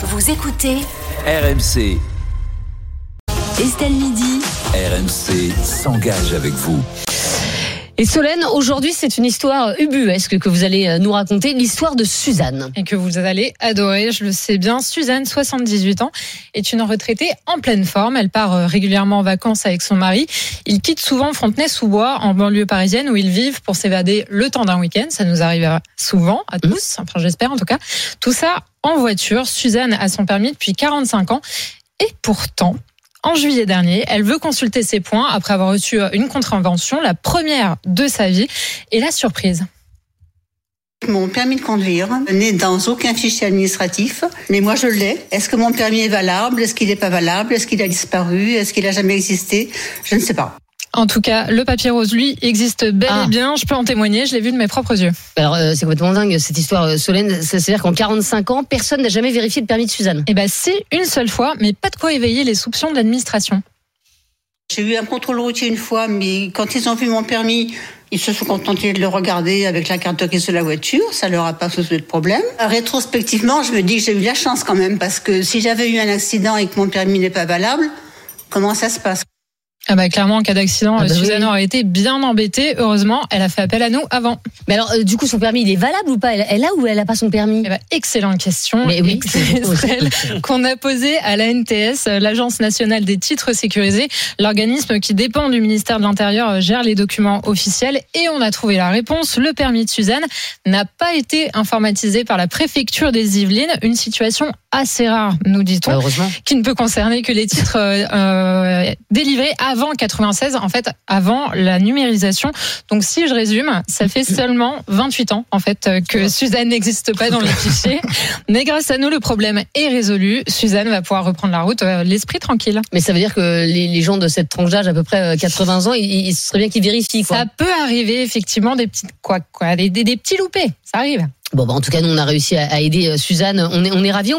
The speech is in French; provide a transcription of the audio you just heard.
Vous écoutez RMC, Estelle Midi. RMC s'engage avec vous. Et Solène, aujourd'hui, c'est une histoire ubuesque que vous allez euh, nous raconter, l'histoire de Suzanne. et que vous allez adorer, je le sais bien. Suzanne, 78 ans, est une retraitée en pleine forme. Elle part euh, régulièrement en vacances avec son mari. Ils quittent souvent Fontenay-sous-Bois, en banlieue parisienne, où ils vivent pour s'évader le temps d'un week-end. Ça nous arrive souvent, à tous, enfin j'espère en tout cas. Tout ça en voiture. Suzanne a son permis depuis 45 ans. Et pourtant, en juillet dernier, elle veut consulter ses points après avoir reçu une contravention, la première de sa vie. Et la surprise. Mon permis de conduire n'est dans aucun fichier administratif, mais moi je l'ai. Est-ce que mon permis est valable? Est-ce qu'il n'est pas valable? Est-ce qu'il a disparu? Est-ce qu'il a jamais existé? Je ne sais pas. En tout cas, le papier rose, lui, existe bel Ah. et bien. Je peux en témoigner, je l'ai vu de mes propres yeux. Alors, euh, c'est complètement dingue, cette histoire, euh, Solène. Ça- C'est-à-dire qu'en 45 ans, personne n'a jamais vérifié le permis de Suzanne. Eh ben, si, une seule fois, mais pas de quoi éveiller les soupçons de l'administration. J'ai eu un contrôle routier une fois, mais quand ils ont vu mon permis, ils se sont contentés de le regarder avec la carte grise de la voiture. Ça leur a pas posé de problème. Rétrospectivement, je me dis que j'ai eu la chance quand même, parce que si j'avais eu un accident et que mon permis n'est pas valable, comment ça se passe? Ah bah, clairement, en cas d'accident, Ah bah Suzanne oui. aurait été bien embêtée. Heureusement, elle a fait appel à nous avant. Mais alors, euh, du coup, son permis, il est valable ou pas? Elle, elle a ou elle a pas son permis? Eh ben, excellente question. Mais oui, c'est celle qu'on a posée à la NTS, euh, l'Agence nationale des titres sécurisés. L'organisme qui dépend du ministère de l'Intérieur euh, gère les documents officiels et on a trouvé la réponse. Le permis de Suzanne n'a pas été informatisé par la préfecture des Yvelines. Une situation assez rare, nous dit-on. Bah, Heureusement. qui ne peut concerner que les titres euh, délivrés avant 96, en fait, avant la numérisation. Donc, si je résume, ça fait seulement 28 ans, en fait, euh, que Suzanne n'existe pas dans les fichiers. Mais grâce à nous, le problème est résolu. Suzanne va pouvoir reprendre la route, euh, l'esprit tranquille. Mais ça veut dire que les, les gens de cette tranche d'âge, à peu près euh, 80 ans, il, serait bien qu'ils vérifient. Quoi. Ça peut arriver, effectivement, des petites, quoi, quoi, des, des, des petits loupés. Ça arrive. Bon, bah, en tout cas, nous, on a réussi à, à aider euh, Suzanne. On est, on est ravis.